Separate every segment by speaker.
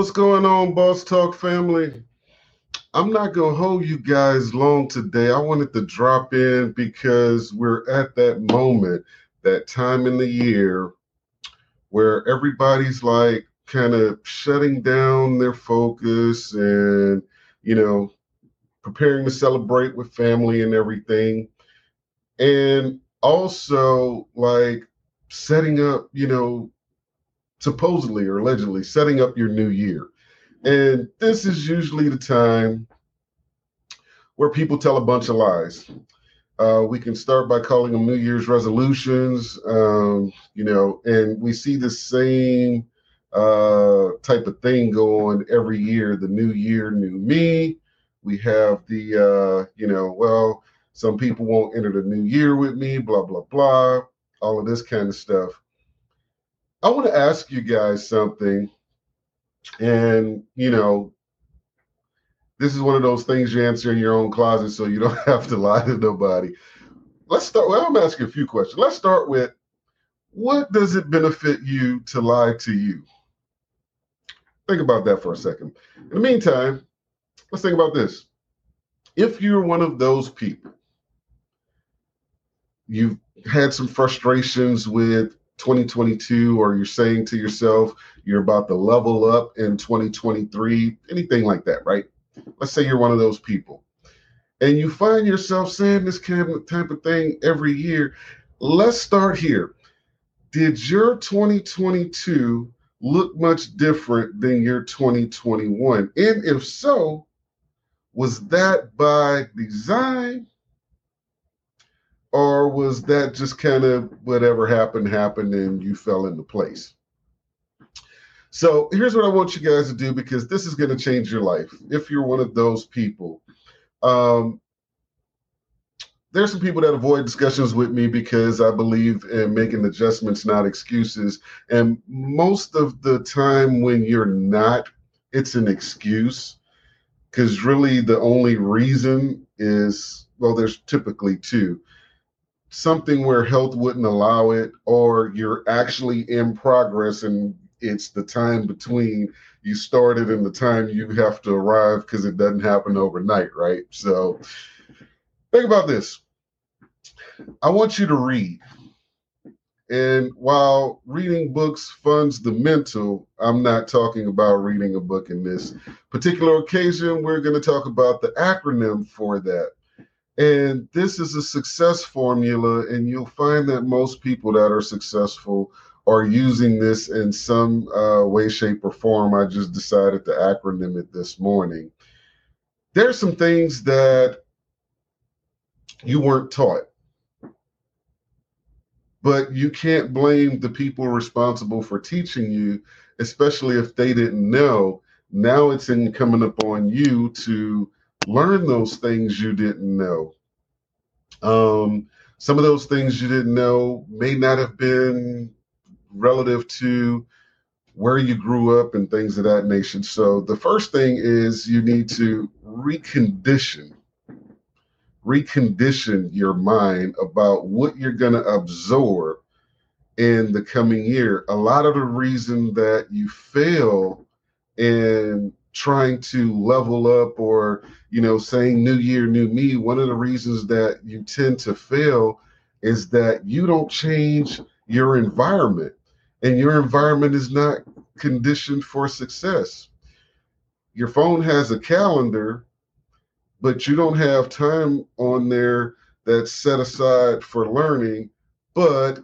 Speaker 1: What's going on, Boss Talk family? I'm not going to hold you guys long today. I wanted to drop in because we're at that moment, that time in the year where everybody's like kind of shutting down their focus and, you know, preparing to celebrate with family and everything. And also like setting up, you know, supposedly or allegedly setting up your new year. And this is usually the time where people tell a bunch of lies. Uh, we can start by calling them New Year's resolutions, um, you know, and we see the same uh, type of thing going every year. The new year, new me. We have the, uh, you know, well, some people won't enter the new year with me, blah, blah, blah, all of this kind of stuff. I want to ask you guys something. And, you know, this is one of those things you answer in your own closet so you don't have to lie to nobody. Let's start. Well, I'm asking a few questions. Let's start with what does it benefit you to lie to you? Think about that for a second. In the meantime, let's think about this. If you're one of those people, you've had some frustrations with 2022 or you're saying to yourself you're about to level up in 2023 anything like that right? Let's say you're one of those people. And you find yourself saying this type of thing every year. Let's start here. Did your 2022 look much different than your 2021 and if so was that by design or was that just kind of whatever happened happened and you fell into place? So here's what i want you guys to do because this is going to change your life if you're one of those people. Um, there's some people that avoid discussions with me because i believe in making adjustments not excuses. And most of the time when you're not it's an excuse because really the only reason is well there's typically two something where health wouldn't allow it, or you're actually in progress and it's the time between you started and the time you have to arrive because it doesn't happen overnight, right? So think about this. I want you to read. And while reading books funds the mental, I'm not talking about reading a book in this particular occasion. We're going to talk about the acronym for that. And this is a success formula, and you'll find that most people that are successful are using this in some uh, way, shape, or form. I just decided to acronym it this morning. There's some things that you weren't taught, but you can't blame the people responsible for teaching you, especially if they didn't know. Now it's incumbent upon you to learn those things you didn't know. Um, some of those things you didn't know may not have been relative to where you grew up and things of that nation. So the first thing is you need to recondition recondition your mind about what you're going to absorb in the coming year. A lot of the reason that you fail in trying to level up or you know saying new year new me one of the reasons that you tend to fail is that you don't change your environment and your environment is not conditioned for success. Your phone has a calendar but you don't have time on there that's set aside for learning but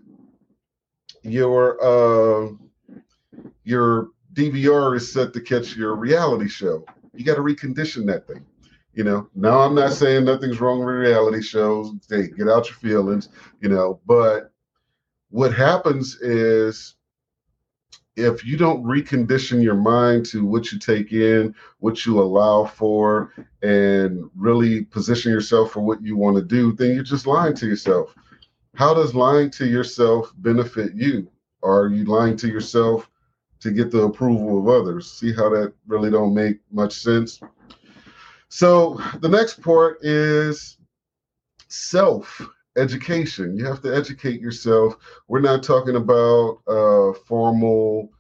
Speaker 1: your uh your DVR is set to catch your reality show. You got to recondition that thing. You know, now I'm not saying nothing's wrong with reality shows. Hey, get out your feelings, you know, but what happens is if you don't recondition your mind to what you take in, what you allow for, and really position yourself for what you want to do, then you're just lying to yourself. How does lying to yourself benefit you? Are you lying to yourself to get the approval of others. See how that really don't make much sense? So the next part is self education. You have to educate yourself. We're not talking about uh, formal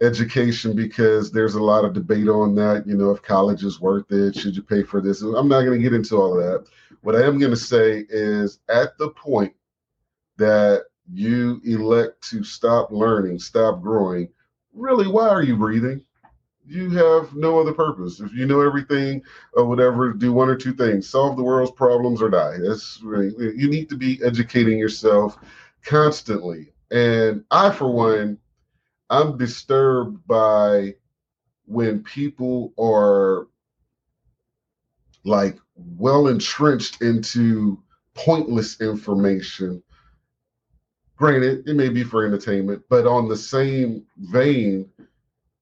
Speaker 1: education because there's a lot of debate on that. You know, if college is worth it, should you pay for this? I'm not going to get into all of that. What I am going to say is at the point that you elect to stop learning, stop growing, really, why are you breathing? You have no other purpose. If you know everything or whatever, do one or two things: solve the world's problems or die. That's really, you need to be educating yourself constantly. And I, for one, I'm disturbed by when people are like well entrenched into pointless information. Granted, it may be for entertainment, but on the same vein,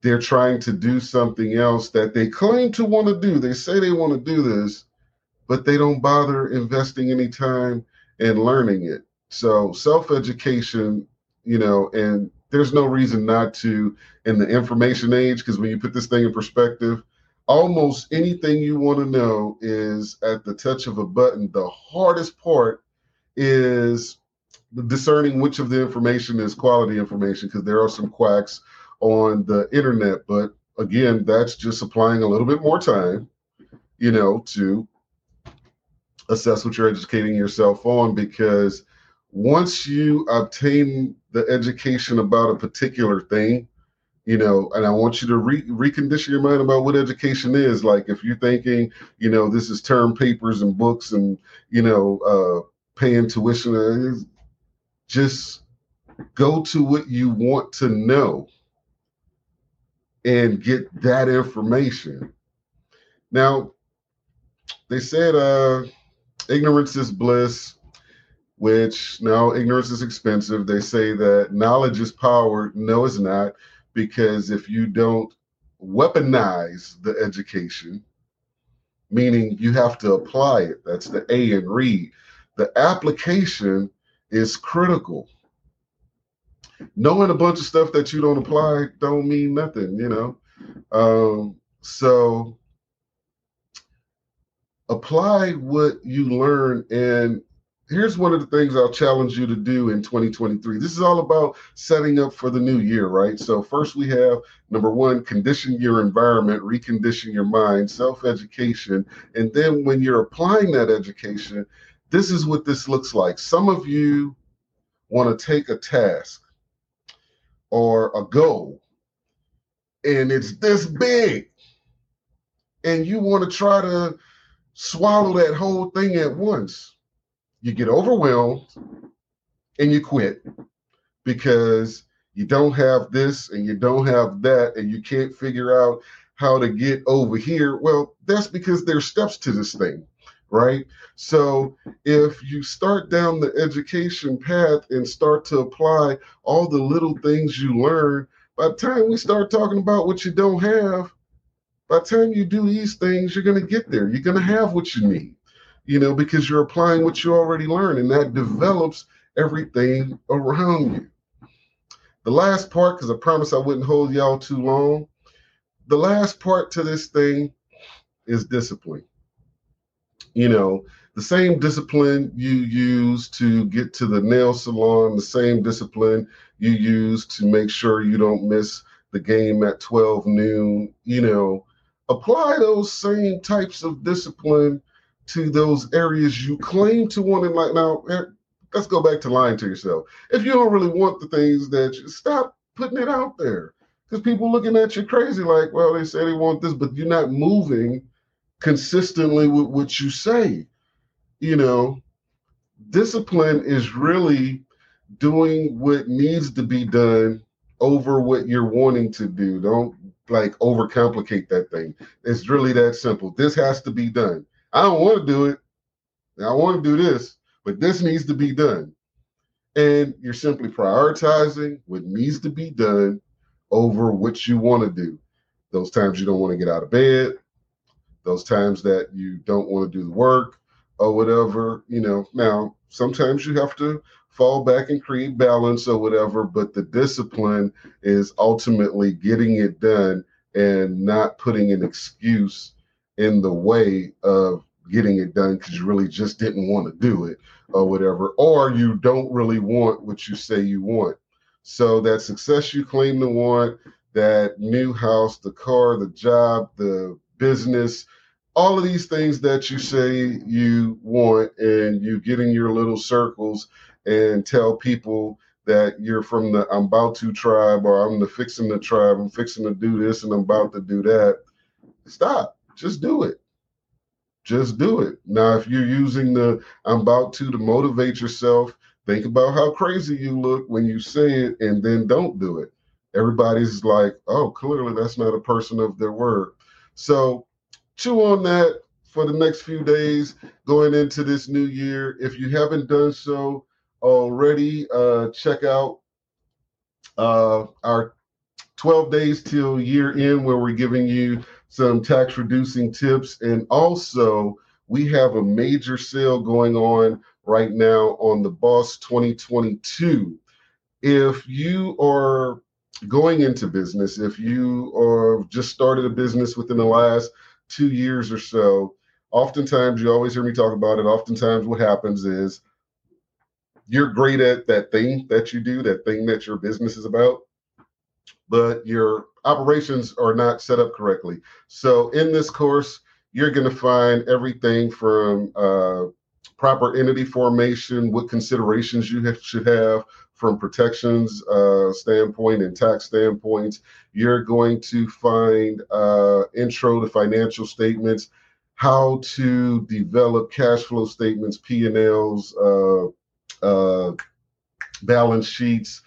Speaker 1: they're trying to do something else that they claim to want to do. They say they want to do this, but they don't bother investing any time in learning it. So, self education, you know, and there's no reason not to in the information age because when you put this thing in perspective, almost anything you want to know is at the touch of a button. The hardest part is discerning which of the information is quality information because there are some quacks on the internet. But again, that's just applying a little bit more time, you know, to assess what you're educating yourself on because once you obtain the education about a particular thing, you know, and I want you to re- recondition your mind about what education is. Like if you're thinking, you know, this is term papers and books and, you know, uh, paying tuition, uh, just go to what you want to know and get that information. Now, they said uh, ignorance is bliss which now ignorance is expensive. They say that knowledge is power. No, it's not, because if you don't weaponize the education, meaning you have to apply it, that's the A and read. The application is critical. Knowing a bunch of stuff that you don't apply don't mean nothing, you know. Um, so apply what you learn and here's one of the things I'll challenge you to do in 2023. This is all about setting up for the new year, right? So, first we have number one, condition your environment, recondition your mind, self education. And then when you're applying that education, this is what this looks like. Some of you want to take a task or a goal, and it's this big, and you want to try to swallow that whole thing at once you get overwhelmed and you quit because you don't have this and you don't have that and you can't figure out how to get over here. Well, that's because there's steps to this thing, right? So if you start down the education path and start to apply all the little things you learn, by the time we start talking about what you don't have, by the time you do these things, you're going to get there. You're going to have what you need you know, because you're applying what you already learned and that develops everything around you. The last part, because I promise I wouldn't hold y'all too long, the last part to this thing is discipline. You know, the same discipline you use to get to the nail salon, the same discipline you use to make sure you don't miss the game at 12 noon, you know, apply those same types of discipline to those areas you claim to want in life. Now, eh, let's go back to lying to yourself. If you don't really want the things that you stop putting it out there because people looking at you crazy, like, well, they say they want this, but you're not moving consistently with what you say. You know, discipline is really doing what needs to be done over what you're wanting to do. Don't like overcomplicate that thing. It's really that simple. This has to be done. I don't want to do it. I want to do this, but this needs to be done. And you're simply prioritizing what needs to be done over what you want to do. Those times you don't want to get out of bed, those times that you don't want to do the work or whatever, you know. Now, sometimes you have to fall back and create balance or whatever, but the discipline is ultimately getting it done and not putting an excuse in the way of getting it done because you really just didn't want to do it or whatever, or you don't really want what you say you want. So that success you claim to want, that new house, the car, the job, the business, all of these things that you say you want, and you get in your little circles and tell people that you're from the I'm about to tribe or I'm the fixing the tribe, I'm fixing to do this and I'm about to do that. Stop. Just do it. Just do it. Now, if you're using the I'm about to to motivate yourself, think about how crazy you look when you say it and then don't do it. Everybody's like, oh, clearly that's not a person of their word. So chew on that for the next few days going into this new year. If you haven't done so already, uh, check out uh, our 12 days till year end, where we're giving you some tax reducing tips. And also, we have a major sale going on right now on the Boss 2022. If you are going into business, if you are just started a business within the last two years or so, oftentimes you always hear me talk about it. Oftentimes, what happens is you're great at that thing that you do, that thing that your business is about, but your operations are not set up correctly. So, in this course, you're going to find everything from uh, proper entity formation, what considerations you have, should have from protections uh, standpoint and tax standpoints. You're going to find uh, intro to financial statements, how to develop cash flow statements, P&Ls, uh, uh, balance sheets,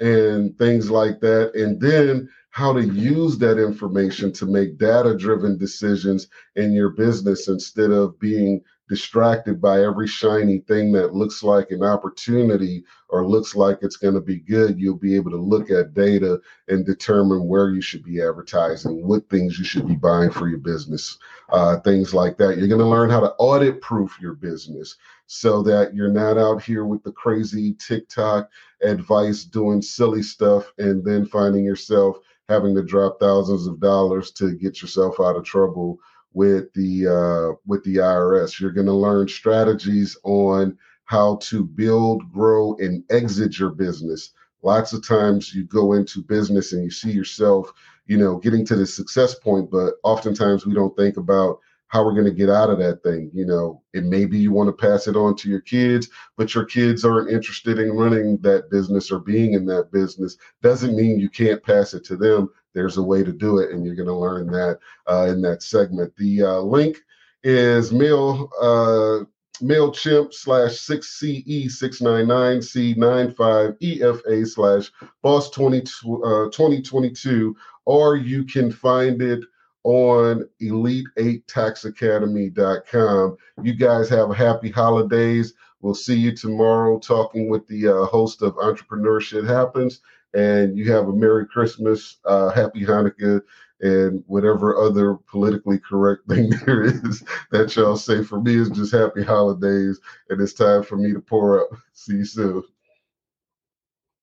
Speaker 1: and things like that. And then how to use that information to make data driven decisions in your business instead of being distracted by every shiny thing that looks like an opportunity or looks like it's going to be good, you'll be able to look at data and determine where you should be advertising, what things you should be buying for your business, uh, things like that. You're going to learn how to audit proof your business so that you're not out here with the crazy TikTok advice doing silly stuff and then finding yourself having to drop thousands of dollars to get yourself out of trouble with the uh, with the IRS. You're going to learn strategies on how to build, grow, and exit your business. Lots of times you go into business and you see yourself, you know, getting to the success point, but oftentimes we don't think about how we're going to get out of that thing. You know, and maybe you want to pass it on to your kids, but your kids aren't interested in running that business or being in that business. Doesn't mean you can't pass it to them. There's a way to do it, and you're going to learn that uh, in that segment. The uh, link is mail. Uh, MailChimp slash 6CE699C95EFA slash boss 20, uh, 2022, or you can find it on elite8taxacademy.com. You guys have a happy holidays. We'll see you tomorrow talking with the uh, host of Entrepreneurship Happens. And you have a Merry Christmas, uh, Happy Hanukkah, and whatever other politically correct thing there is that y'all say. For me, it's just Happy Holidays, and it's time for me to pour up. See you soon.